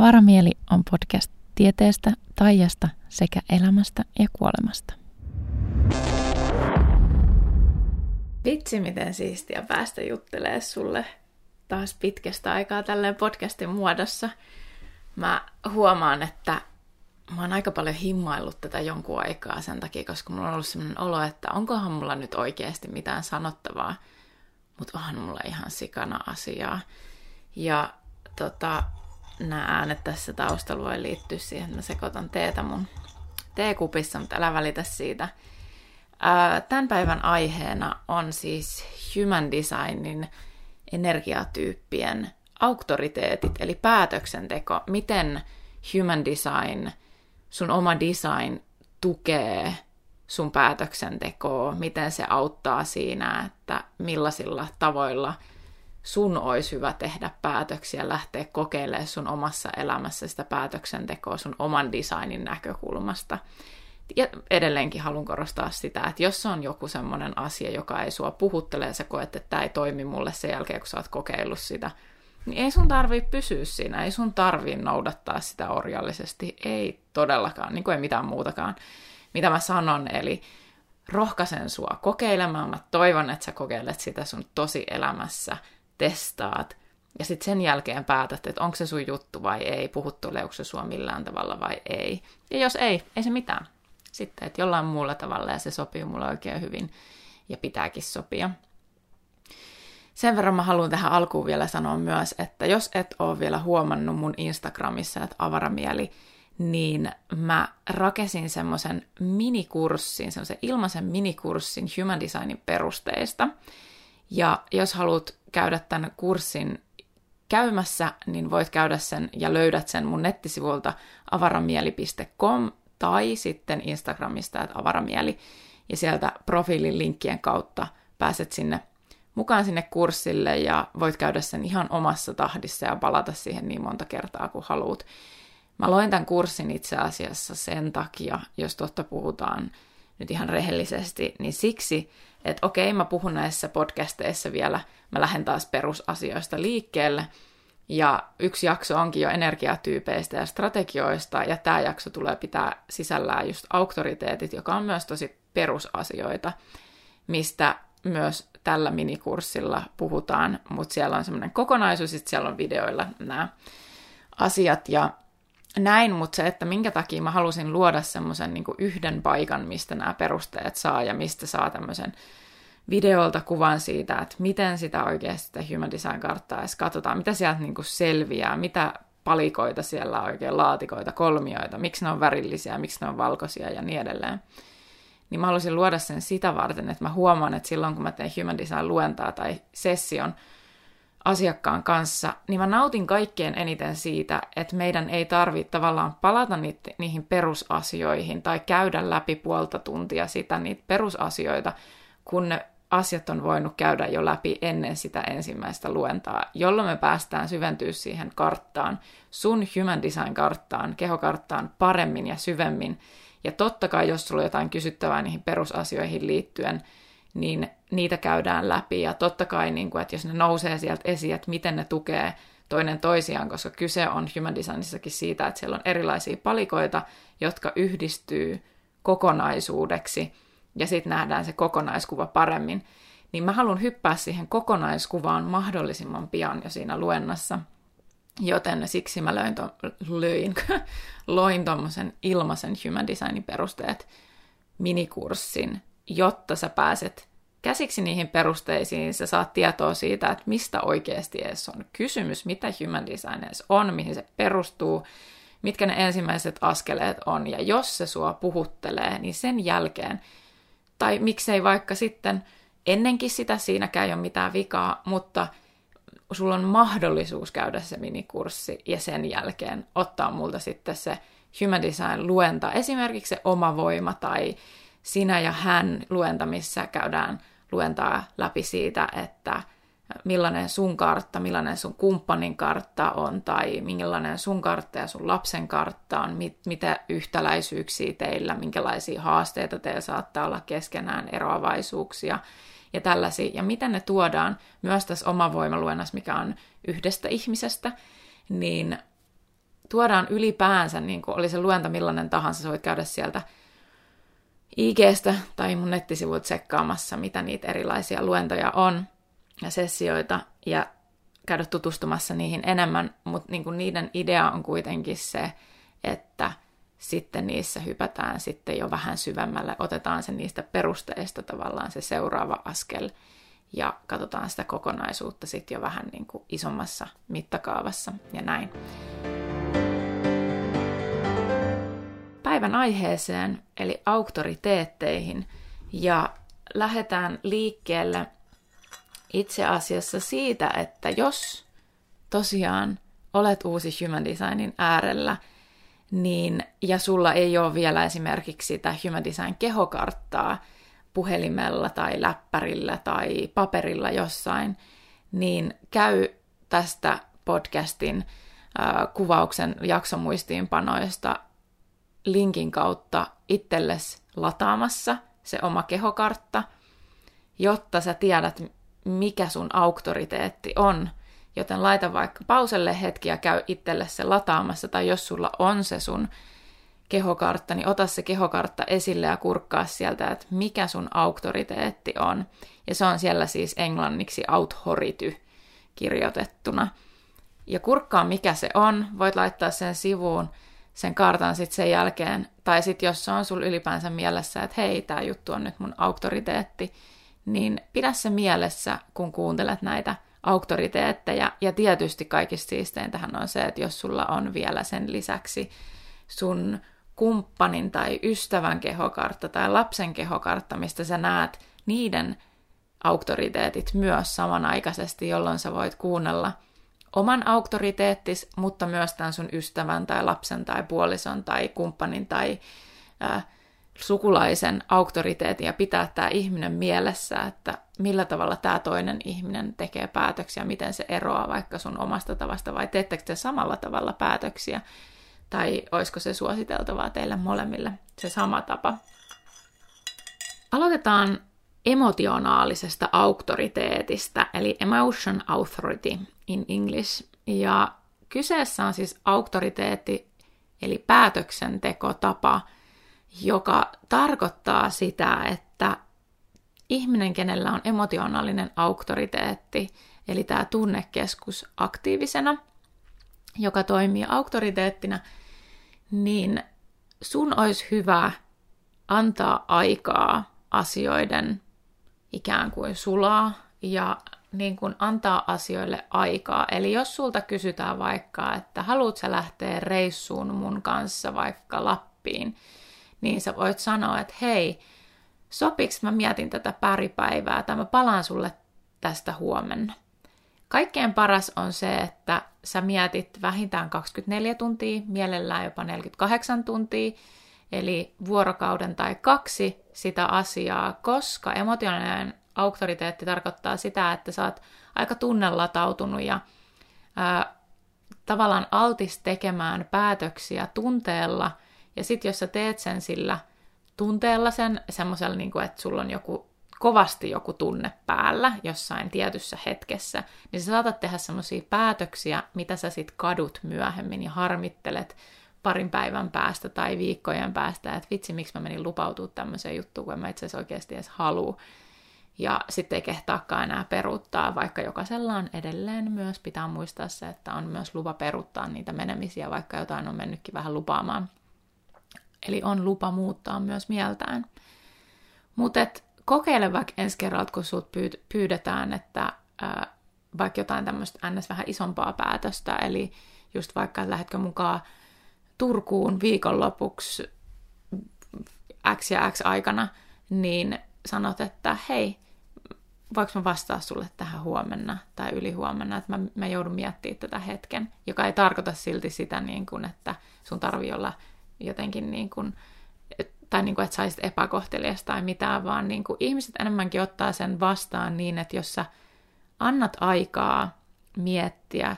Avaramieli on podcast tieteestä, taijasta sekä elämästä ja kuolemasta. Vitsi, miten siistiä päästä juttelee sulle taas pitkästä aikaa tälleen podcastin muodossa. Mä huomaan, että mä oon aika paljon himmaillut tätä jonkun aikaa sen takia, koska mulla on ollut sellainen olo, että onkohan mulla nyt oikeasti mitään sanottavaa, mutta onhan mulla ihan sikana asiaa. Ja tota, nämä äänet tässä taustalla voi liittyä siihen, että mä sekoitan teetä mun teekupissa, mutta älä välitä siitä. Tämän päivän aiheena on siis human designin energiatyyppien auktoriteetit, eli päätöksenteko, miten human design, sun oma design tukee sun päätöksentekoa, miten se auttaa siinä, että millaisilla tavoilla – sun olisi hyvä tehdä päätöksiä, lähteä kokeilemaan sun omassa elämässä sitä päätöksentekoa sun oman designin näkökulmasta. Ja edelleenkin haluan korostaa sitä, että jos on joku semmoinen asia, joka ei sua puhuttele ja sä koet, että tämä ei toimi mulle sen jälkeen, kun sä oot kokeillut sitä, niin ei sun tarvii pysyä siinä, ei sun tarvii noudattaa sitä orjallisesti, ei todellakaan, niin kuin ei mitään muutakaan, mitä mä sanon, eli rohkaisen sua kokeilemaan, mä toivon, että sä kokeilet sitä sun tosi elämässä, testaat, ja sitten sen jälkeen päätät, että onko se sun juttu vai ei, puhuttuleeko se sua millään tavalla vai ei. Ja jos ei, ei se mitään. Sitten, että jollain muulla tavalla ja se sopii mulle oikein hyvin ja pitääkin sopia. Sen verran mä haluan tähän alkuun vielä sanoa myös, että jos et ole vielä huomannut mun Instagramissa, että avaramieli, niin mä rakesin semmoisen minikurssin, semmoisen ilmaisen minikurssin Human Designin perusteista. Ja jos haluat käydä tämän kurssin käymässä, niin voit käydä sen ja löydät sen mun nettisivulta avaramieli.com tai sitten Instagramista, että avaramieli. Ja sieltä profiilin linkkien kautta pääset sinne mukaan sinne kurssille ja voit käydä sen ihan omassa tahdissa ja palata siihen niin monta kertaa kuin haluat. Mä loin tämän kurssin itse asiassa sen takia, jos totta puhutaan nyt ihan rehellisesti, niin siksi, että okei, mä puhun näissä podcasteissa vielä, mä lähden taas perusasioista liikkeelle, ja yksi jakso onkin jo energiatyypeistä ja strategioista, ja tämä jakso tulee pitää sisällään just auktoriteetit, joka on myös tosi perusasioita, mistä myös tällä minikurssilla puhutaan, mutta siellä on semmoinen kokonaisuus, sitten siellä on videoilla nämä asiat, ja näin, mutta se, että minkä takia mä halusin luoda semmoisen niin yhden paikan, mistä nämä perusteet saa ja mistä saa tämmöisen videolta kuvan siitä, että miten sitä oikeasti sitä Human Design-karttaa edes katsotaan, mitä sieltä niin selviää, mitä palikoita siellä oikein, laatikoita, kolmioita, miksi ne on värillisiä, miksi ne on valkoisia ja niin edelleen. Niin mä halusin luoda sen sitä varten, että mä huomaan, että silloin kun mä teen Human Design-luentaa tai session, asiakkaan kanssa, niin mä nautin kaikkein eniten siitä, että meidän ei tarvitse tavallaan palata niitä, niihin perusasioihin tai käydä läpi puolta tuntia sitä niitä perusasioita, kun ne asiat on voinut käydä jo läpi ennen sitä ensimmäistä luentaa, jolloin me päästään syventyä siihen karttaan, sun human design karttaan, kehokarttaan paremmin ja syvemmin. Ja totta kai, jos sulla on jotain kysyttävää niihin perusasioihin liittyen, niin niitä käydään läpi. Ja totta kai, niin kuin, että jos ne nousee sieltä esiin, että miten ne tukee toinen toisiaan, koska kyse on human designissakin siitä, että siellä on erilaisia palikoita, jotka yhdistyy kokonaisuudeksi, ja sitten nähdään se kokonaiskuva paremmin. Niin mä haluan hyppää siihen kokonaiskuvaan mahdollisimman pian jo siinä luennassa. Joten siksi mä löin to, löin, loin tuommoisen ilmaisen human designin perusteet minikurssin, jotta sä pääset käsiksi niihin perusteisiin, sä saat tietoa siitä, että mistä oikeasti edes on kysymys, mitä human design edes on, mihin se perustuu, mitkä ne ensimmäiset askeleet on, ja jos se sua puhuttelee, niin sen jälkeen, tai miksei vaikka sitten ennenkin sitä, siinäkään ei ole mitään vikaa, mutta sulla on mahdollisuus käydä se minikurssi ja sen jälkeen ottaa multa sitten se Human Design luenta, esimerkiksi se oma voima tai sinä ja hän luenta, missä käydään luentaa läpi siitä, että millainen sun kartta, millainen sun kumppanin kartta on, tai millainen sun kartta ja sun lapsen kartta on, mit, mitä yhtäläisyyksiä teillä, minkälaisia haasteita teillä saattaa olla keskenään, eroavaisuuksia ja tällaisia, ja miten ne tuodaan myös tässä omavoimaluennassa, mikä on yhdestä ihmisestä, niin tuodaan ylipäänsä, niin kuin oli se luenta millainen tahansa, sä voit käydä sieltä IGstä tai mun nettisivuilta tsekkaamassa, mitä niitä erilaisia luentoja on ja sessioita, ja käydä tutustumassa niihin enemmän, mutta niin niiden idea on kuitenkin se, että sitten niissä hypätään sitten jo vähän syvemmälle, otetaan se niistä perusteista tavallaan se seuraava askel ja katsotaan sitä kokonaisuutta sitten jo vähän niin kuin isommassa mittakaavassa ja näin. Päivän aiheeseen eli auktoriteetteihin ja lähdetään liikkeelle itse asiassa siitä, että jos tosiaan olet uusi Human Designin äärellä, niin, ja sulla ei ole vielä esimerkiksi sitä Human Design kehokarttaa puhelimella tai läppärillä tai paperilla jossain, niin käy tästä podcastin äh, kuvauksen jaksomuistiinpanoista linkin kautta itsellesi lataamassa se oma kehokartta, jotta sä tiedät, mikä sun auktoriteetti on. Joten laita vaikka pauselle hetki ja käy itselle se lataamassa, tai jos sulla on se sun kehokartta, niin ota se kehokartta esille ja kurkkaa sieltä, että mikä sun auktoriteetti on. Ja se on siellä siis englanniksi authority kirjoitettuna. Ja kurkkaa mikä se on, voit laittaa sen sivuun sen kartan sitten sen jälkeen, tai sitten jos se on sul ylipäänsä mielessä, että hei, tämä juttu on nyt mun auktoriteetti, niin pidä se mielessä, kun kuuntelet näitä auktoriteetteja. Ja tietysti kaikista siisteintähän on se, että jos sulla on vielä sen lisäksi sun kumppanin tai ystävän kehokartta tai lapsen kehokartta, mistä sä näet niiden auktoriteetit myös samanaikaisesti, jolloin sä voit kuunnella oman auktoriteettis, mutta myös tämän sun ystävän tai lapsen tai puolison tai kumppanin tai äh, sukulaisen auktoriteetin ja pitää tämä ihminen mielessä, että millä tavalla tämä toinen ihminen tekee päätöksiä, miten se eroaa vaikka sun omasta tavasta, vai teettekö te samalla tavalla päätöksiä, tai olisiko se suositeltavaa teille molemmille se sama tapa. Aloitetaan emotionaalisesta auktoriteetista, eli emotion authority in English. Ja kyseessä on siis auktoriteetti, eli päätöksentekotapa, joka tarkoittaa sitä, että ihminen, kenellä on emotionaalinen auktoriteetti, eli tämä tunnekeskus aktiivisena, joka toimii auktoriteettina, niin sun olisi hyvä antaa aikaa asioiden ikään kuin sulaa ja niin kuin antaa asioille aikaa. Eli jos sulta kysytään vaikka, että haluatko lähteä reissuun mun kanssa vaikka Lappiin, niin sä voit sanoa, että hei, sopiks mä mietin tätä päripäivää tai mä palaan sulle tästä huomenna. Kaikkein paras on se, että sä mietit vähintään 24 tuntia, mielellään jopa 48 tuntia, eli vuorokauden tai kaksi sitä asiaa, koska emotionaalinen auktoriteetti tarkoittaa sitä, että sä oot aika tunnelatautunut ja ää, tavallaan altis tekemään päätöksiä tunteella – ja sitten jos sä teet sen sillä tunteella sen, semmoisella, niin kuin, että sulla on joku kovasti joku tunne päällä jossain tietyssä hetkessä, niin sä saatat tehdä semmoisia päätöksiä, mitä sä sit kadut myöhemmin ja harmittelet parin päivän päästä tai viikkojen päästä, että vitsi, miksi mä menin lupautua tämmöiseen juttuun, kun mä itse asiassa oikeasti edes halua. Ja sitten ei kehtaakaan enää peruuttaa, vaikka jokaisella on edelleen myös, pitää muistaa se, että on myös lupa peruuttaa niitä menemisiä, vaikka jotain on mennytkin vähän lupaamaan Eli on lupa muuttaa myös mieltään. Mutta kokeile vaikka ensi kerralla, kun sinut pyydetään, että ää, vaikka jotain tämmöistä ns. vähän isompaa päätöstä, eli just vaikka, lähdetkö mukaan Turkuun viikonlopuksi X ja X aikana, niin sanot, että hei, voiko mä vastaa sulle tähän huomenna tai ylihuomenna, että mä, mä joudun miettimään tätä hetken, joka ei tarkoita silti sitä, niin kuin, että sun tarvii olla jotenkin niin kuin, tai niin kuin, että saisit epäkohtelias tai mitään, vaan niin kuin ihmiset enemmänkin ottaa sen vastaan niin, että jos sä annat aikaa miettiä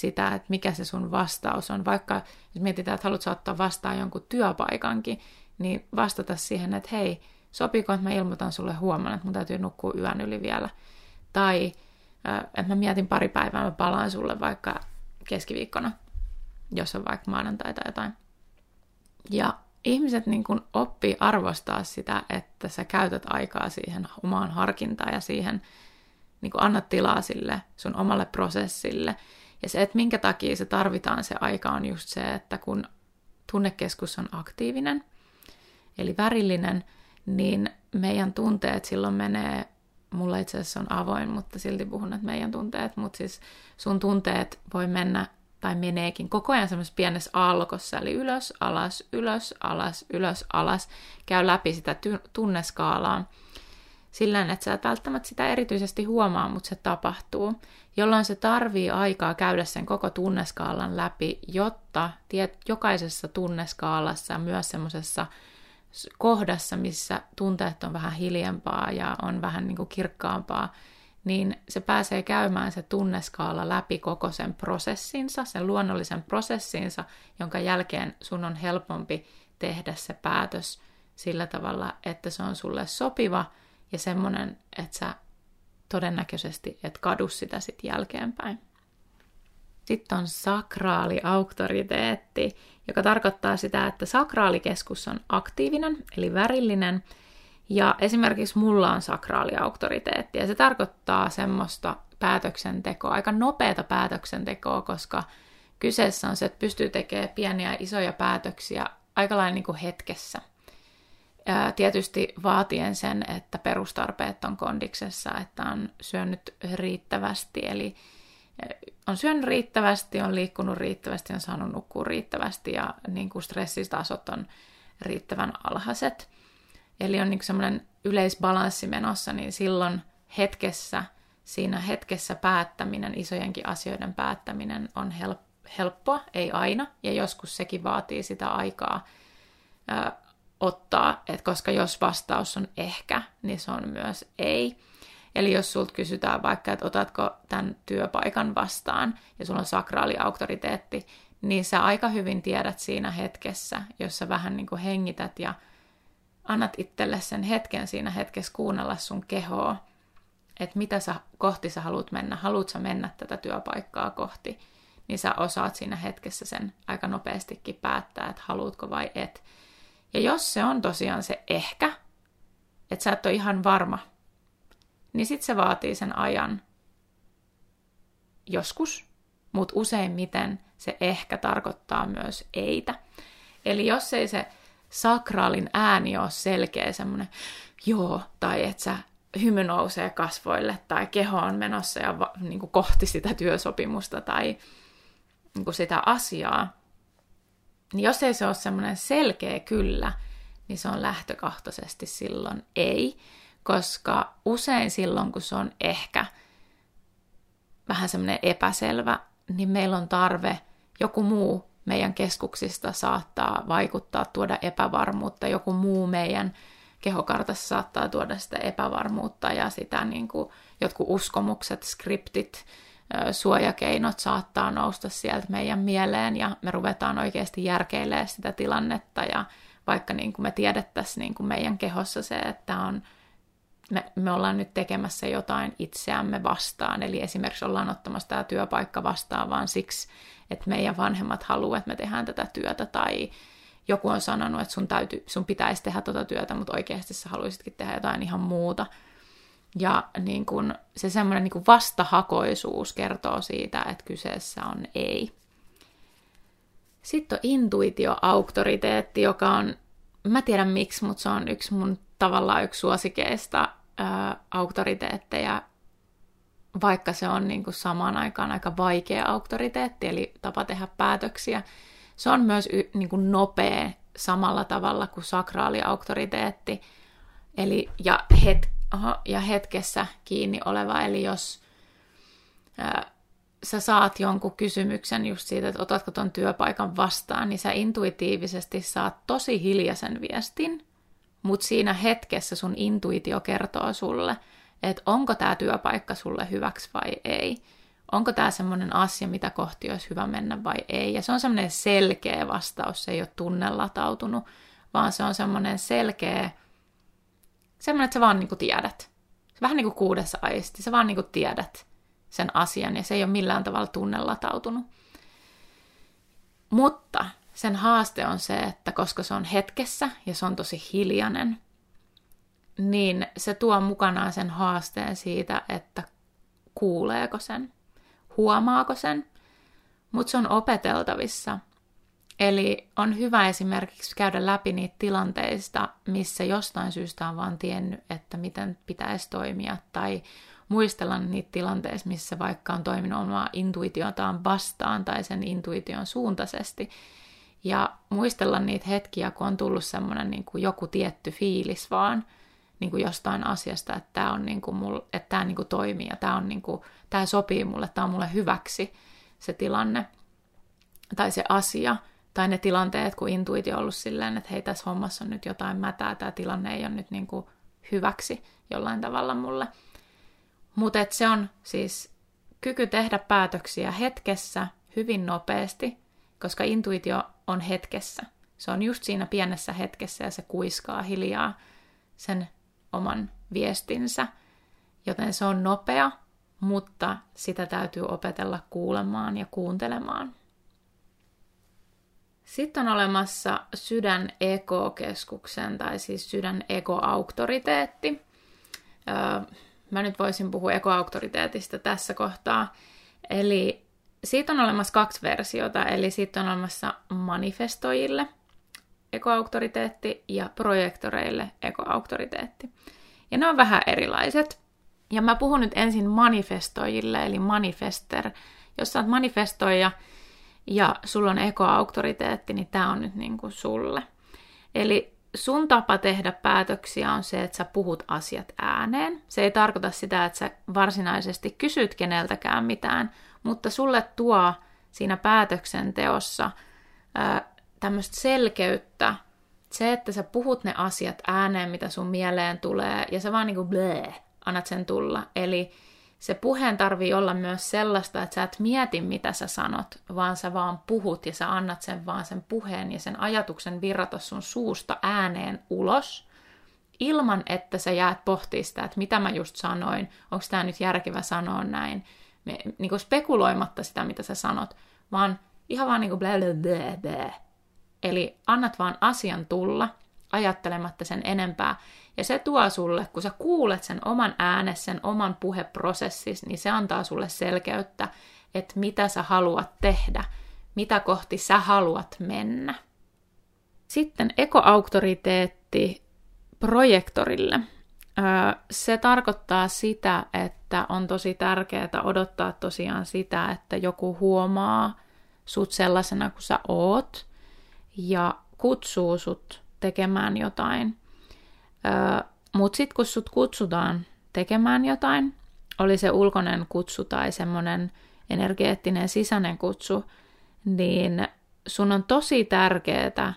sitä, että mikä se sun vastaus on, vaikka jos mietitään, että haluat ottaa vastaan jonkun työpaikankin, niin vastata siihen, että hei, sopiiko, että mä ilmoitan sulle huomenna, että mun täytyy nukkua yön yli vielä. Tai että mä mietin pari päivää, mä palaan sulle vaikka keskiviikkona jos on vaikka maanantai tai jotain. Ja ihmiset niin kuin oppii arvostaa sitä, että sä käytät aikaa siihen omaan harkintaan ja siihen niin kuin annat tilaa sille sun omalle prosessille. Ja se, että minkä takia se tarvitaan se aika, on just se, että kun tunnekeskus on aktiivinen, eli värillinen, niin meidän tunteet silloin menee, mulla itse asiassa on avoin, mutta silti puhun, että meidän tunteet, mutta siis sun tunteet voi mennä tai meneekin koko ajan semmoisessa pienessä alkossa, eli ylös, alas, ylös, alas, ylös, alas, käy läpi sitä ty- tunneskaalaa sillä että sä et välttämättä sitä erityisesti huomaa, mutta se tapahtuu, jolloin se tarvii aikaa käydä sen koko tunneskaalan läpi, jotta tiet, jokaisessa tunneskaalassa myös semmoisessa kohdassa, missä tunteet on vähän hiljempaa ja on vähän niin kuin kirkkaampaa, niin se pääsee käymään se tunneskaala läpi koko sen prosessinsa, sen luonnollisen prosessinsa, jonka jälkeen sun on helpompi tehdä se päätös sillä tavalla, että se on sulle sopiva ja semmoinen, että sä todennäköisesti et kadu sitä sitten jälkeenpäin. Sitten on sakraali auktoriteetti, joka tarkoittaa sitä, että sakraalikeskus on aktiivinen, eli värillinen, ja esimerkiksi mulla on sakraali auktoriteetti, ja se tarkoittaa semmoista päätöksentekoa, aika nopeata päätöksentekoa, koska kyseessä on se, että pystyy tekemään pieniä isoja päätöksiä aika lailla niin kuin hetkessä. Tietysti vaatien sen, että perustarpeet on kondiksessa, että on syönyt riittävästi, eli on syönyt riittävästi, on liikkunut riittävästi, on saanut nukkua riittävästi ja niin kuin stressitasot on riittävän alhaiset. Eli on niin semmoinen yleisbalanssi menossa, niin silloin hetkessä, siinä hetkessä päättäminen, isojenkin asioiden päättäminen on helppoa, ei aina, ja joskus sekin vaatii sitä aikaa ottaa, että koska jos vastaus on ehkä, niin se on myös ei. Eli jos sulta kysytään vaikka, että otatko tämän työpaikan vastaan ja sulla on sakraali auktoriteetti, niin sä aika hyvin tiedät siinä hetkessä, jos sä vähän niin kuin hengität ja annat itselle sen hetken siinä hetkessä kuunnella sun kehoa, että mitä sä kohti sä haluat mennä, haluat sä mennä tätä työpaikkaa kohti, niin sä osaat siinä hetkessä sen aika nopeastikin päättää, että haluatko vai et. Ja jos se on tosiaan se ehkä, että sä et ole ihan varma, niin sitten se vaatii sen ajan joskus, mutta useimmiten se ehkä tarkoittaa myös eitä. Eli jos ei se sakraalin ääni ole selkeä semmoinen joo, tai että sä hymy nousee kasvoille, tai keho on menossa ja va, niin kuin kohti sitä työsopimusta tai niin kuin sitä asiaa, niin jos ei se ole semmoinen selkeä kyllä, niin se on lähtökohtaisesti silloin ei koska usein silloin, kun se on ehkä vähän semmoinen epäselvä, niin meillä on tarve, joku muu meidän keskuksista saattaa vaikuttaa, tuoda epävarmuutta, joku muu meidän kehokartassa saattaa tuoda sitä epävarmuutta ja sitä niin kuin, jotkut uskomukset, skriptit, suojakeinot saattaa nousta sieltä meidän mieleen ja me ruvetaan oikeasti järkeilemään sitä tilannetta ja vaikka niin kuin me tiedettäisiin niin kuin meidän kehossa se, että on me, me ollaan nyt tekemässä jotain itseämme vastaan, eli esimerkiksi ollaan ottamassa tämä työpaikka vastaan vaan siksi, että meidän vanhemmat haluavat, että me tehdään tätä työtä, tai joku on sanonut, että sun, täytyy, sun pitäisi tehdä tuota työtä, mutta oikeasti sä haluaisitkin tehdä jotain ihan muuta. Ja niin kun, se semmoinen niin vastahakoisuus kertoo siitä, että kyseessä on ei. Sitten on intuitio-auktoriteetti, joka on, mä tiedän miksi, mutta se on yksi mun tavallaan yksi suosikeista ää, auktoriteetteja, vaikka se on niin kuin samaan aikaan aika vaikea auktoriteetti, eli tapa tehdä päätöksiä. Se on myös y, niin kuin nopea samalla tavalla kuin sakraali auktoriteetti, eli, ja, het, oho, ja hetkessä kiinni oleva, eli jos ää, sä saat jonkun kysymyksen just siitä, että otatko ton työpaikan vastaan, niin sä intuitiivisesti saat tosi hiljaisen viestin, mutta siinä hetkessä sun intuitio kertoo sulle, että onko tämä työpaikka sulle hyväksi vai ei. Onko tämä semmoinen asia, mitä kohti olisi hyvä mennä vai ei. Ja se on semmoinen selkeä vastaus, se ei ole tunnelatautunut, vaan se on semmoinen selkeä, semmoinen, että sä vaan niin kuin tiedät. Vähän niin kuin kuudessa aisti, sä vaan niin kuin tiedät sen asian ja se ei ole millään tavalla tunnelatautunut. Mutta sen haaste on se, että koska se on hetkessä ja se on tosi hiljainen, niin se tuo mukanaan sen haasteen siitä, että kuuleeko sen, huomaako sen, mutta se on opeteltavissa. Eli on hyvä esimerkiksi käydä läpi niitä tilanteista, missä jostain syystä on vaan tiennyt, että miten pitäisi toimia, tai muistella niitä tilanteissa, missä vaikka on toiminut omaa intuitiotaan vastaan tai sen intuition suuntaisesti, ja muistella niitä hetkiä, kun on tullut semmoinen niin kuin joku tietty fiilis vaan niin kuin jostain asiasta, että tämä, on niin kuin mul, että tämä niin kuin toimii ja tämä, on niin kuin, tämä sopii mulle, tämä on mulle hyväksi se tilanne tai se asia tai ne tilanteet, kun intuitio on ollut silleen, että hei, tässä hommassa on nyt jotain mätää, tämä tilanne ei ole nyt niin kuin hyväksi jollain tavalla mulle. Mutta se on siis kyky tehdä päätöksiä hetkessä hyvin nopeasti, koska intuitio on hetkessä. Se on just siinä pienessä hetkessä ja se kuiskaa hiljaa sen oman viestinsä. Joten se on nopea, mutta sitä täytyy opetella kuulemaan ja kuuntelemaan. Sitten on olemassa sydän ekokeskuksen tai siis sydän ekoauktoriteetti. Mä nyt voisin puhua ekoauktoriteetista tässä kohtaa. Eli siitä on olemassa kaksi versiota, eli siitä on olemassa manifestoijille ekoauktoriteetti ja projektoreille ekoauktoriteetti. Ja ne on vähän erilaiset. Ja mä puhun nyt ensin manifestoijille, eli manifester. Jos sä oot manifestoija ja sulla on ekoauktoriteetti, niin tää on nyt niin kuin sulle. Eli sun tapa tehdä päätöksiä on se, että sä puhut asiat ääneen. Se ei tarkoita sitä, että sä varsinaisesti kysyt keneltäkään mitään, mutta sulle tuo siinä päätöksenteossa tämmöistä selkeyttä, se, että sä puhut ne asiat ääneen, mitä sun mieleen tulee, ja sä vaan niinku blee, annat sen tulla. Eli se puheen tarvii olla myös sellaista, että sä et mieti, mitä sä sanot, vaan sä vaan puhut ja sä annat sen vaan sen puheen ja sen ajatuksen virrata sun suusta ääneen ulos, ilman että sä jäät pohtimaan sitä, että mitä mä just sanoin, onko tämä nyt järkevä sanoa näin, Me, niin kuin spekuloimatta sitä, mitä sä sanot, vaan ihan vaan niin kuin blä, blä, blä. Eli annat vaan asian tulla, ajattelematta sen enempää. Ja se tuo sulle, kun sä kuulet sen oman äänen, sen oman puheprosessis, niin se antaa sulle selkeyttä, että mitä sä haluat tehdä, mitä kohti sä haluat mennä. Sitten ekoauktoriteetti projektorille. Se tarkoittaa sitä, että on tosi tärkeää odottaa tosiaan sitä, että joku huomaa sut sellaisena kuin sä oot ja kutsuu sut tekemään jotain. Mutta sitten kun sut kutsutaan tekemään jotain, oli se ulkoinen kutsu tai semmoinen energeettinen sisäinen kutsu, niin sun on tosi tärkeää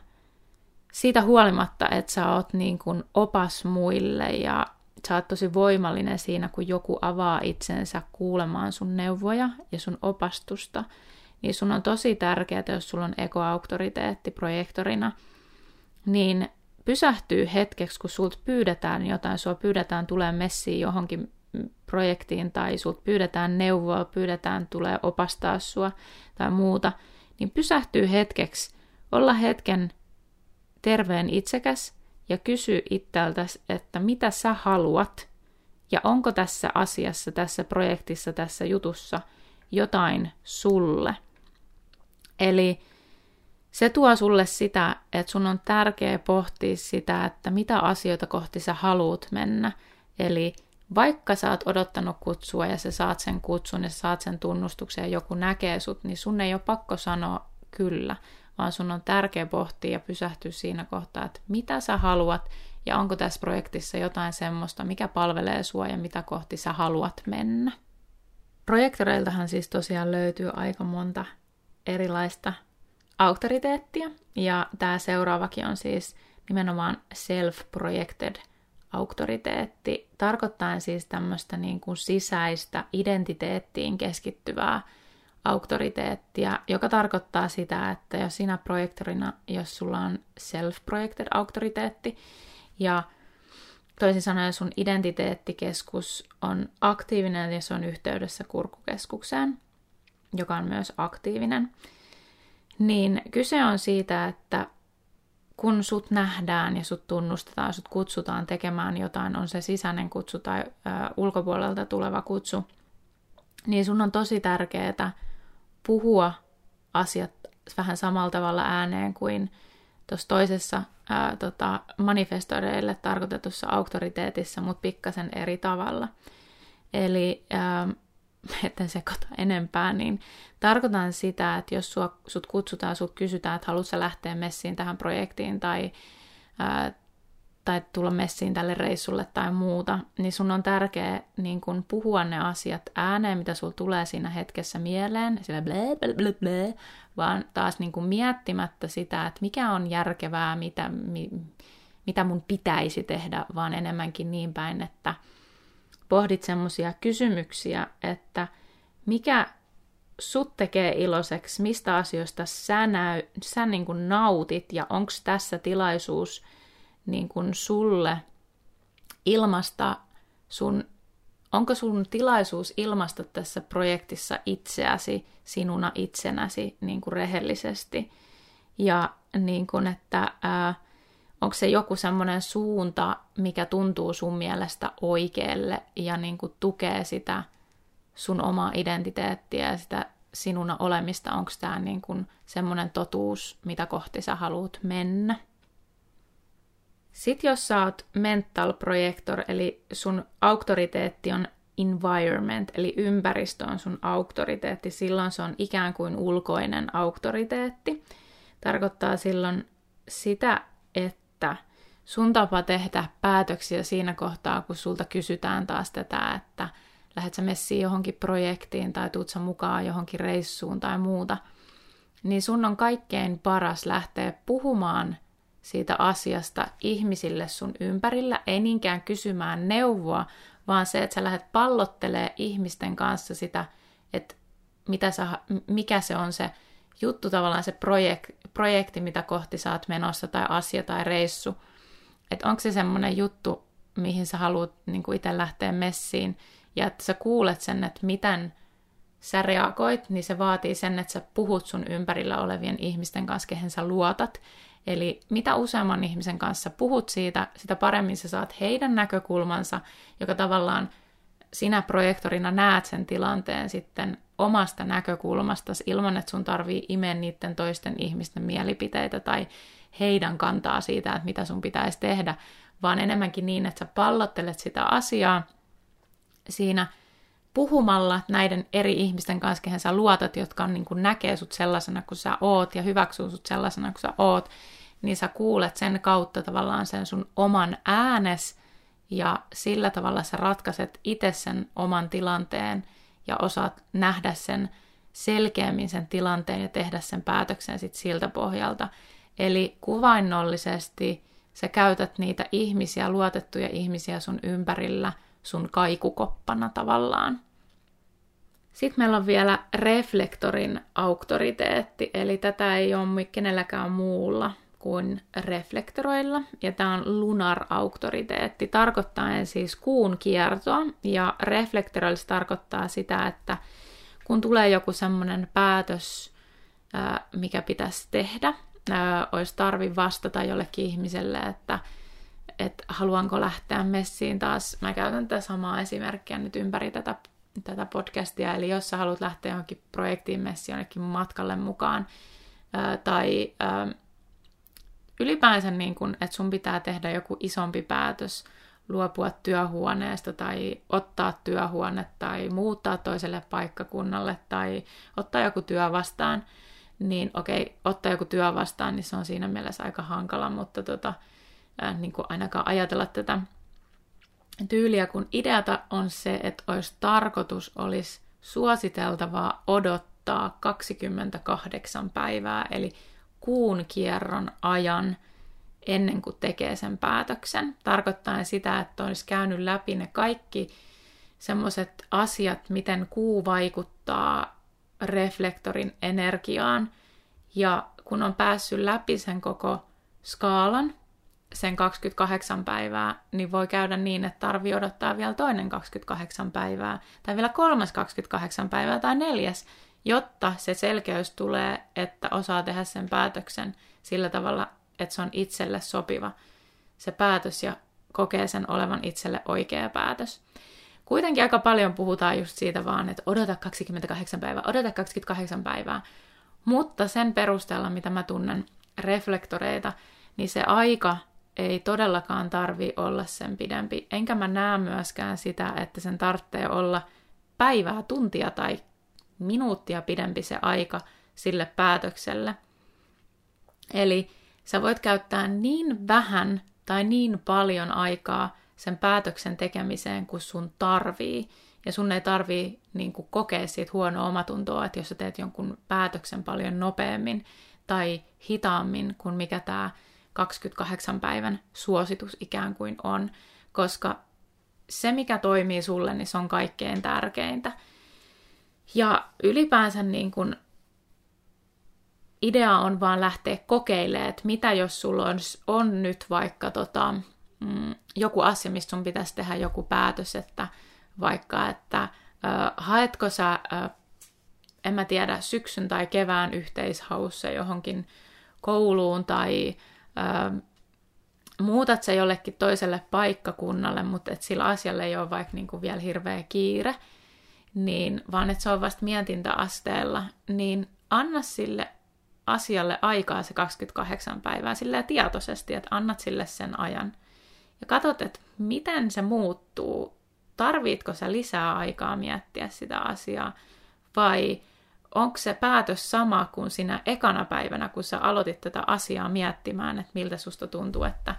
siitä huolimatta, että sä oot niin kuin opas muille ja sä oot tosi voimallinen siinä, kun joku avaa itsensä kuulemaan sun neuvoja ja sun opastusta, niin sun on tosi tärkeää, jos sulla on ekoauktoriteetti projektorina, niin pysähtyy hetkeksi, kun sulta pyydetään jotain, sua pyydetään tulee messiin johonkin projektiin tai sulta pyydetään neuvoa, pyydetään tulee opastaa sua tai muuta, niin pysähtyy hetkeksi, olla hetken terveen itsekäs ja kysy itseltäsi, että mitä sä haluat? Ja onko tässä asiassa, tässä projektissa, tässä jutussa jotain sulle. Eli se tuo sulle sitä, että sun on tärkeä pohtia sitä, että mitä asioita kohti sä haluut mennä. Eli vaikka sä oot odottanut kutsua ja sä saat sen kutsun ja sä saat sen tunnustuksen ja joku näkee sut, niin sun ei ole pakko sanoa kyllä, vaan sun on tärkeä pohtia ja pysähtyä siinä kohtaa, että mitä sä haluat ja onko tässä projektissa jotain semmoista, mikä palvelee sua ja mitä kohti sä haluat mennä. Projektoreiltahan siis tosiaan löytyy aika monta erilaista auktoriteettia. Ja tämä seuraavakin on siis nimenomaan self-projected auktoriteetti, tarkoittaa siis tämmöistä niin kuin sisäistä identiteettiin keskittyvää auktoriteettia, joka tarkoittaa sitä, että jos sinä projektorina, jos sulla on self-projected auktoriteetti ja toisin sanoen sun identiteettikeskus on aktiivinen ja se on yhteydessä kurkukeskukseen, joka on myös aktiivinen, Niin kyse on siitä, että kun sut nähdään ja sut tunnustetaan, sut kutsutaan tekemään jotain, on se sisäinen kutsu tai ö, ulkopuolelta tuleva kutsu, niin sun on tosi tärkeää puhua asiat vähän samalla tavalla ääneen kuin tuossa toisessa ää, tota, manifestoreille tarkoitetussa auktoriteetissa, mutta pikkasen eri tavalla. Eli ää, etten sekoita enempää, niin tarkoitan sitä, että jos sua, sut kutsutaan, sut kysytään, että haluatko lähteä messiin tähän projektiin tai, ää, tai tulla messiin tälle reissulle tai muuta, niin sun on tärkeää niin kun puhua ne asiat ääneen, mitä sulla tulee siinä hetkessä mieleen, sillä blä, blä, blä, blä, vaan taas niin kun miettimättä sitä, että mikä on järkevää, mitä, mi, mitä mun pitäisi tehdä, vaan enemmänkin niin päin, että pohdit semmoisia kysymyksiä, että mikä sut tekee iloiseksi, mistä asioista sä, näy, sä niin kuin nautit ja onko tässä tilaisuus niin kuin sulle ilmasta sun, onko sun tilaisuus ilmasta tässä projektissa itseäsi sinuna itsenäsi niin kuin rehellisesti? Ja niin kuin, että ää, onko se joku semmoinen suunta, mikä tuntuu sun mielestä oikealle ja niin kuin tukee sitä sun omaa identiteettiä ja sitä sinuna olemista, onko tämä niin kuin semmoinen totuus, mitä kohti sä haluat mennä. Sitten jos sä oot mental projector, eli sun auktoriteetti on environment, eli ympäristö on sun auktoriteetti, silloin se on ikään kuin ulkoinen auktoriteetti. Tarkoittaa silloin sitä, että sun tapa tehdä päätöksiä siinä kohtaa, kun sulta kysytään taas tätä, että lähdet sä messiin johonkin projektiin tai tuut sä mukaan johonkin reissuun tai muuta, niin sun on kaikkein paras lähteä puhumaan – siitä asiasta ihmisille sun ympärillä, ei niinkään kysymään neuvoa, vaan se, että sä lähdet pallottelee ihmisten kanssa sitä, että mitä sä, mikä se on se juttu, tavallaan se projek, projekti, mitä kohti sä oot menossa, tai asia tai reissu. Että onko se semmoinen juttu, mihin sä haluat niin itse lähteä messiin, ja että sä kuulet sen, että miten sä reagoit, niin se vaatii sen, että sä puhut sun ympärillä olevien ihmisten kanssa, kehen sä luotat, Eli mitä useamman ihmisen kanssa puhut siitä, sitä paremmin sä saat heidän näkökulmansa, joka tavallaan sinä projektorina näet sen tilanteen sitten omasta näkökulmasta ilman, että sun tarvii imeä niiden toisten ihmisten mielipiteitä tai heidän kantaa siitä, että mitä sun pitäisi tehdä, vaan enemmänkin niin, että sä pallottelet sitä asiaa siinä puhumalla näiden eri ihmisten kanssa, kehen sä luotat, jotka on, niin kuin näkee sut sellaisena kuin sä oot ja hyväksyy sut sellaisena kuin sä oot, niin sä kuulet sen kautta tavallaan sen sun oman äänes ja sillä tavalla sä ratkaiset itse sen oman tilanteen ja osaat nähdä sen selkeämmin sen tilanteen ja tehdä sen päätöksen sit siltä pohjalta. Eli kuvainnollisesti sä käytät niitä ihmisiä, luotettuja ihmisiä sun ympärillä sun kaikukoppana tavallaan. Sitten meillä on vielä reflektorin auktoriteetti, eli tätä ei ole kenelläkään muulla kuin reflektoroilla, ja tämä on lunar-auktoriteetti, tarkoittaen siis kuun kiertoa, ja reflektoroilla tarkoittaa sitä, että kun tulee joku semmoinen päätös, mikä pitäisi tehdä, olisi tarvi vastata jollekin ihmiselle, että, että haluanko lähteä messiin taas. Mä käytän tätä samaa esimerkkiä nyt ympäri tätä, tätä podcastia, eli jos sä haluat lähteä johonkin projektiin messiin jonnekin matkalle mukaan, tai ylipäänsä, niin kun, että sun pitää tehdä joku isompi päätös, luopua työhuoneesta tai ottaa työhuone tai muuttaa toiselle paikkakunnalle tai ottaa joku työ vastaan, niin okei, ottaa joku työ vastaan, niin se on siinä mielessä aika hankala, mutta tota, äh, niin kuin ainakaan ajatella tätä tyyliä, kun ideata on se, että olisi tarkoitus, olisi suositeltavaa odottaa 28 päivää, eli kuun kierron ajan ennen kuin tekee sen päätöksen. Tarkoittaa sitä, että olisi käynyt läpi ne kaikki semmoiset asiat, miten kuu vaikuttaa reflektorin energiaan. Ja kun on päässyt läpi sen koko skaalan, sen 28 päivää, niin voi käydä niin, että tarvii odottaa vielä toinen 28 päivää, tai vielä kolmas 28 päivää, tai neljäs, jotta se selkeys tulee, että osaa tehdä sen päätöksen sillä tavalla, että se on itselle sopiva se päätös ja kokee sen olevan itselle oikea päätös. Kuitenkin aika paljon puhutaan just siitä vaan, että odota 28 päivää, odota 28 päivää. Mutta sen perusteella, mitä mä tunnen reflektoreita, niin se aika ei todellakaan tarvi olla sen pidempi. Enkä mä näe myöskään sitä, että sen tarvitsee olla päivää, tuntia tai minuuttia pidempi se aika sille päätökselle. Eli sä voit käyttää niin vähän tai niin paljon aikaa sen päätöksen tekemiseen, kun sun tarvii. Ja sun ei tarvii niin kuin, kokea siitä huonoa omatuntoa, että jos sä teet jonkun päätöksen paljon nopeammin tai hitaammin kuin mikä tämä 28 päivän suositus ikään kuin on, koska se, mikä toimii sulle, niin se on kaikkein tärkeintä. Ja ylipäänsä niin kun idea on vaan lähteä kokeilemaan, että mitä jos sulla on, on nyt vaikka tota, mm, joku asia, mistä sun pitäisi tehdä joku päätös, että vaikka, että äh, haetko sä, äh, en mä tiedä, syksyn tai kevään yhteishaussa johonkin kouluun tai äh, muutat se jollekin toiselle paikkakunnalle, mutta et sillä asialla ei ole vaikka niinku vielä hirveä kiire, niin, vaan että se on vasta mietintäasteella, niin anna sille asialle aikaa se 28 päivää silleen tietoisesti, että annat sille sen ajan. Ja katsot, että miten se muuttuu. Tarvitko sä lisää aikaa miettiä sitä asiaa vai onko se päätös sama kuin sinä ekana päivänä, kun sä aloitit tätä asiaa miettimään, että miltä susta tuntuu, että,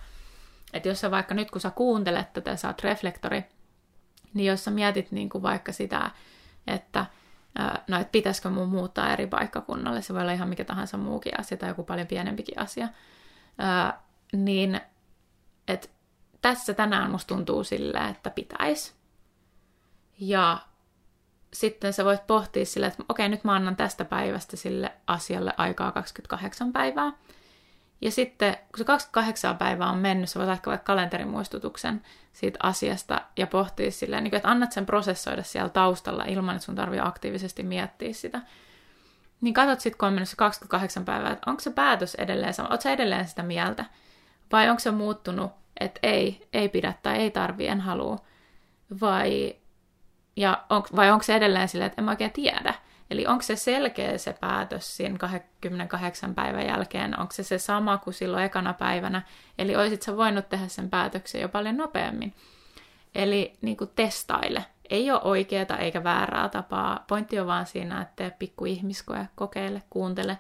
että jos sä vaikka nyt kun sä kuuntelet tätä, sä oot reflektori, niin jos sä mietit niin kuin vaikka sitä, että no, että pitäisikö mun muuttaa eri paikkakunnalle, se voi olla ihan mikä tahansa muukin asia tai joku paljon pienempikin asia, niin että tässä tänään musta tuntuu silleen, että pitäisi. Ja sitten sä voit pohtia sille, että okei, nyt mä annan tästä päivästä sille asialle aikaa 28 päivää. Ja sitten, kun se 28 päivää on mennyt, sä voit ehkä vaikka kalenterimuistutuksen siitä asiasta ja pohtia silleen, niin että annat sen prosessoida siellä taustalla ilman, että sun tarvii aktiivisesti miettiä sitä. Niin katsot sitten, kun on mennyt se 28 päivää, että onko se päätös edelleen sama, ootko edelleen sitä mieltä? Vai onko se muuttunut, että ei, ei pidä tai ei tarvi, en halua? Vai, ja on, vai onko se edelleen silleen, että en mä oikein tiedä? Eli onko se selkeä se päätös siinä 28 päivän jälkeen, onko se se sama kuin silloin ekana päivänä, eli olisit sä voinut tehdä sen päätöksen jo paljon nopeammin. Eli niin kuin testaile. Ei ole oikeaa eikä väärää tapaa. Pointti on vaan siinä, että tee pikku ihmiskoja, kokeile, kuuntele.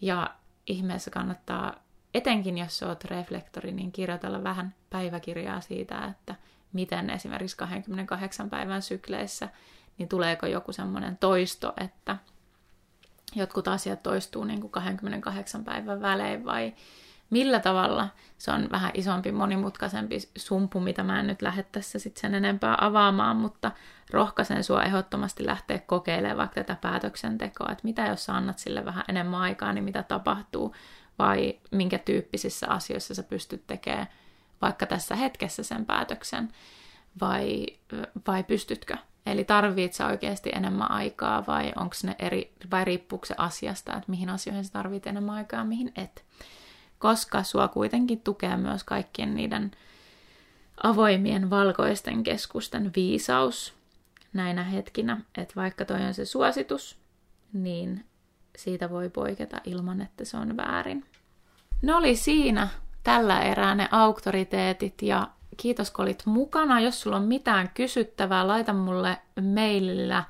Ja ihmeessä kannattaa, etenkin jos oot reflektori, niin kirjoitella vähän päiväkirjaa siitä, että miten esimerkiksi 28 päivän sykleissä niin tuleeko joku semmoinen toisto, että jotkut asiat toistuu niin kuin 28 päivän välein vai millä tavalla. Se on vähän isompi, monimutkaisempi sumpu, mitä mä en nyt lähde tässä sit sen enempää avaamaan, mutta rohkaisen sua ehdottomasti lähteä kokeilemaan vaikka tätä päätöksentekoa, että mitä jos sä annat sille vähän enemmän aikaa, niin mitä tapahtuu, vai minkä tyyppisissä asioissa sä pystyt tekemään vaikka tässä hetkessä sen päätöksen, vai, vai pystytkö Eli tarvitset oikeasti enemmän aikaa vai onko ne eri, vai riippuuko se asiasta, että mihin asioihin sä tarvit enemmän aikaa, mihin et. Koska sua kuitenkin tukee myös kaikkien niiden avoimien valkoisten keskusten viisaus näinä hetkinä, että vaikka toi on se suositus, niin siitä voi poiketa ilman, että se on väärin. No oli siinä tällä erää ne auktoriteetit ja Kiitos, kun olit mukana. Jos sulla on mitään kysyttävää, laita mulle mailillä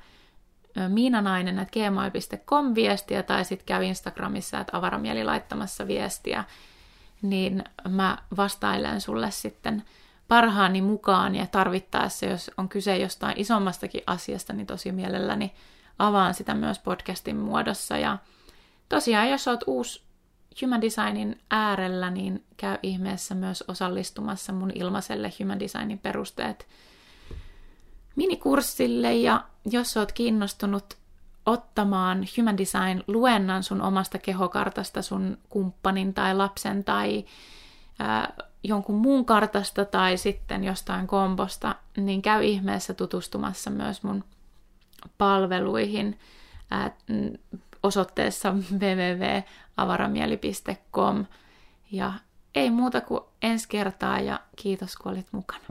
miinanainen.gmail.com viestiä tai sitten käy Instagramissa, että avaramieli laittamassa viestiä, niin mä vastailen sulle sitten parhaani mukaan ja tarvittaessa, jos on kyse jostain isommastakin asiasta, niin tosi mielelläni avaan sitä myös podcastin muodossa. Ja tosiaan, jos oot uusi Human Designin äärellä, niin käy ihmeessä myös osallistumassa mun ilmaiselle Human Designin perusteet minikurssille. Ja jos oot kiinnostunut ottamaan Human Design luennan sun omasta kehokartasta, sun kumppanin tai lapsen tai ää, jonkun muun kartasta tai sitten jostain kombosta, niin käy ihmeessä tutustumassa myös mun palveluihin ää, osoitteessa www.avaramieli.com. Ja ei muuta kuin ensi kertaa ja kiitos kun olit mukana.